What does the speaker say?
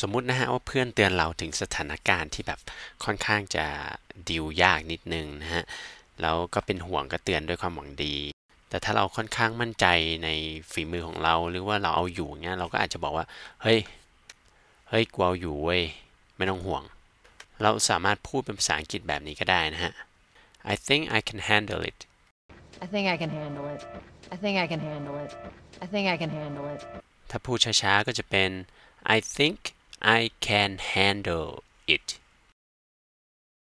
สมมุตินะฮะว่าเพื่อนเตือนเราถึงสถานการณ์ที่แบบค่อนข้างจะดิวยากนิดนึงนะฮะแล้วก็เป็นห่วงก็เตือนด้วยความหวังดี แต่ถ้าเราค่อนข้างมั่นใจในฝีมือของเราหรือว่าเราเอาอยู่เงี้ยเราก็อาจจะบอกว่าเฮ้ยเฮ้ยกูเอาอยู่เว้ยไม่ต้องห่วง เราสามารถพูดเป็นภาษาอังกฤษแบบนี้ก็ได้นะฮะ I think I can handle it I think I can handle it. I think I can handle it. I think I can handle it. ถ้าพูดช้าๆก็จะเป็น I think I can handle it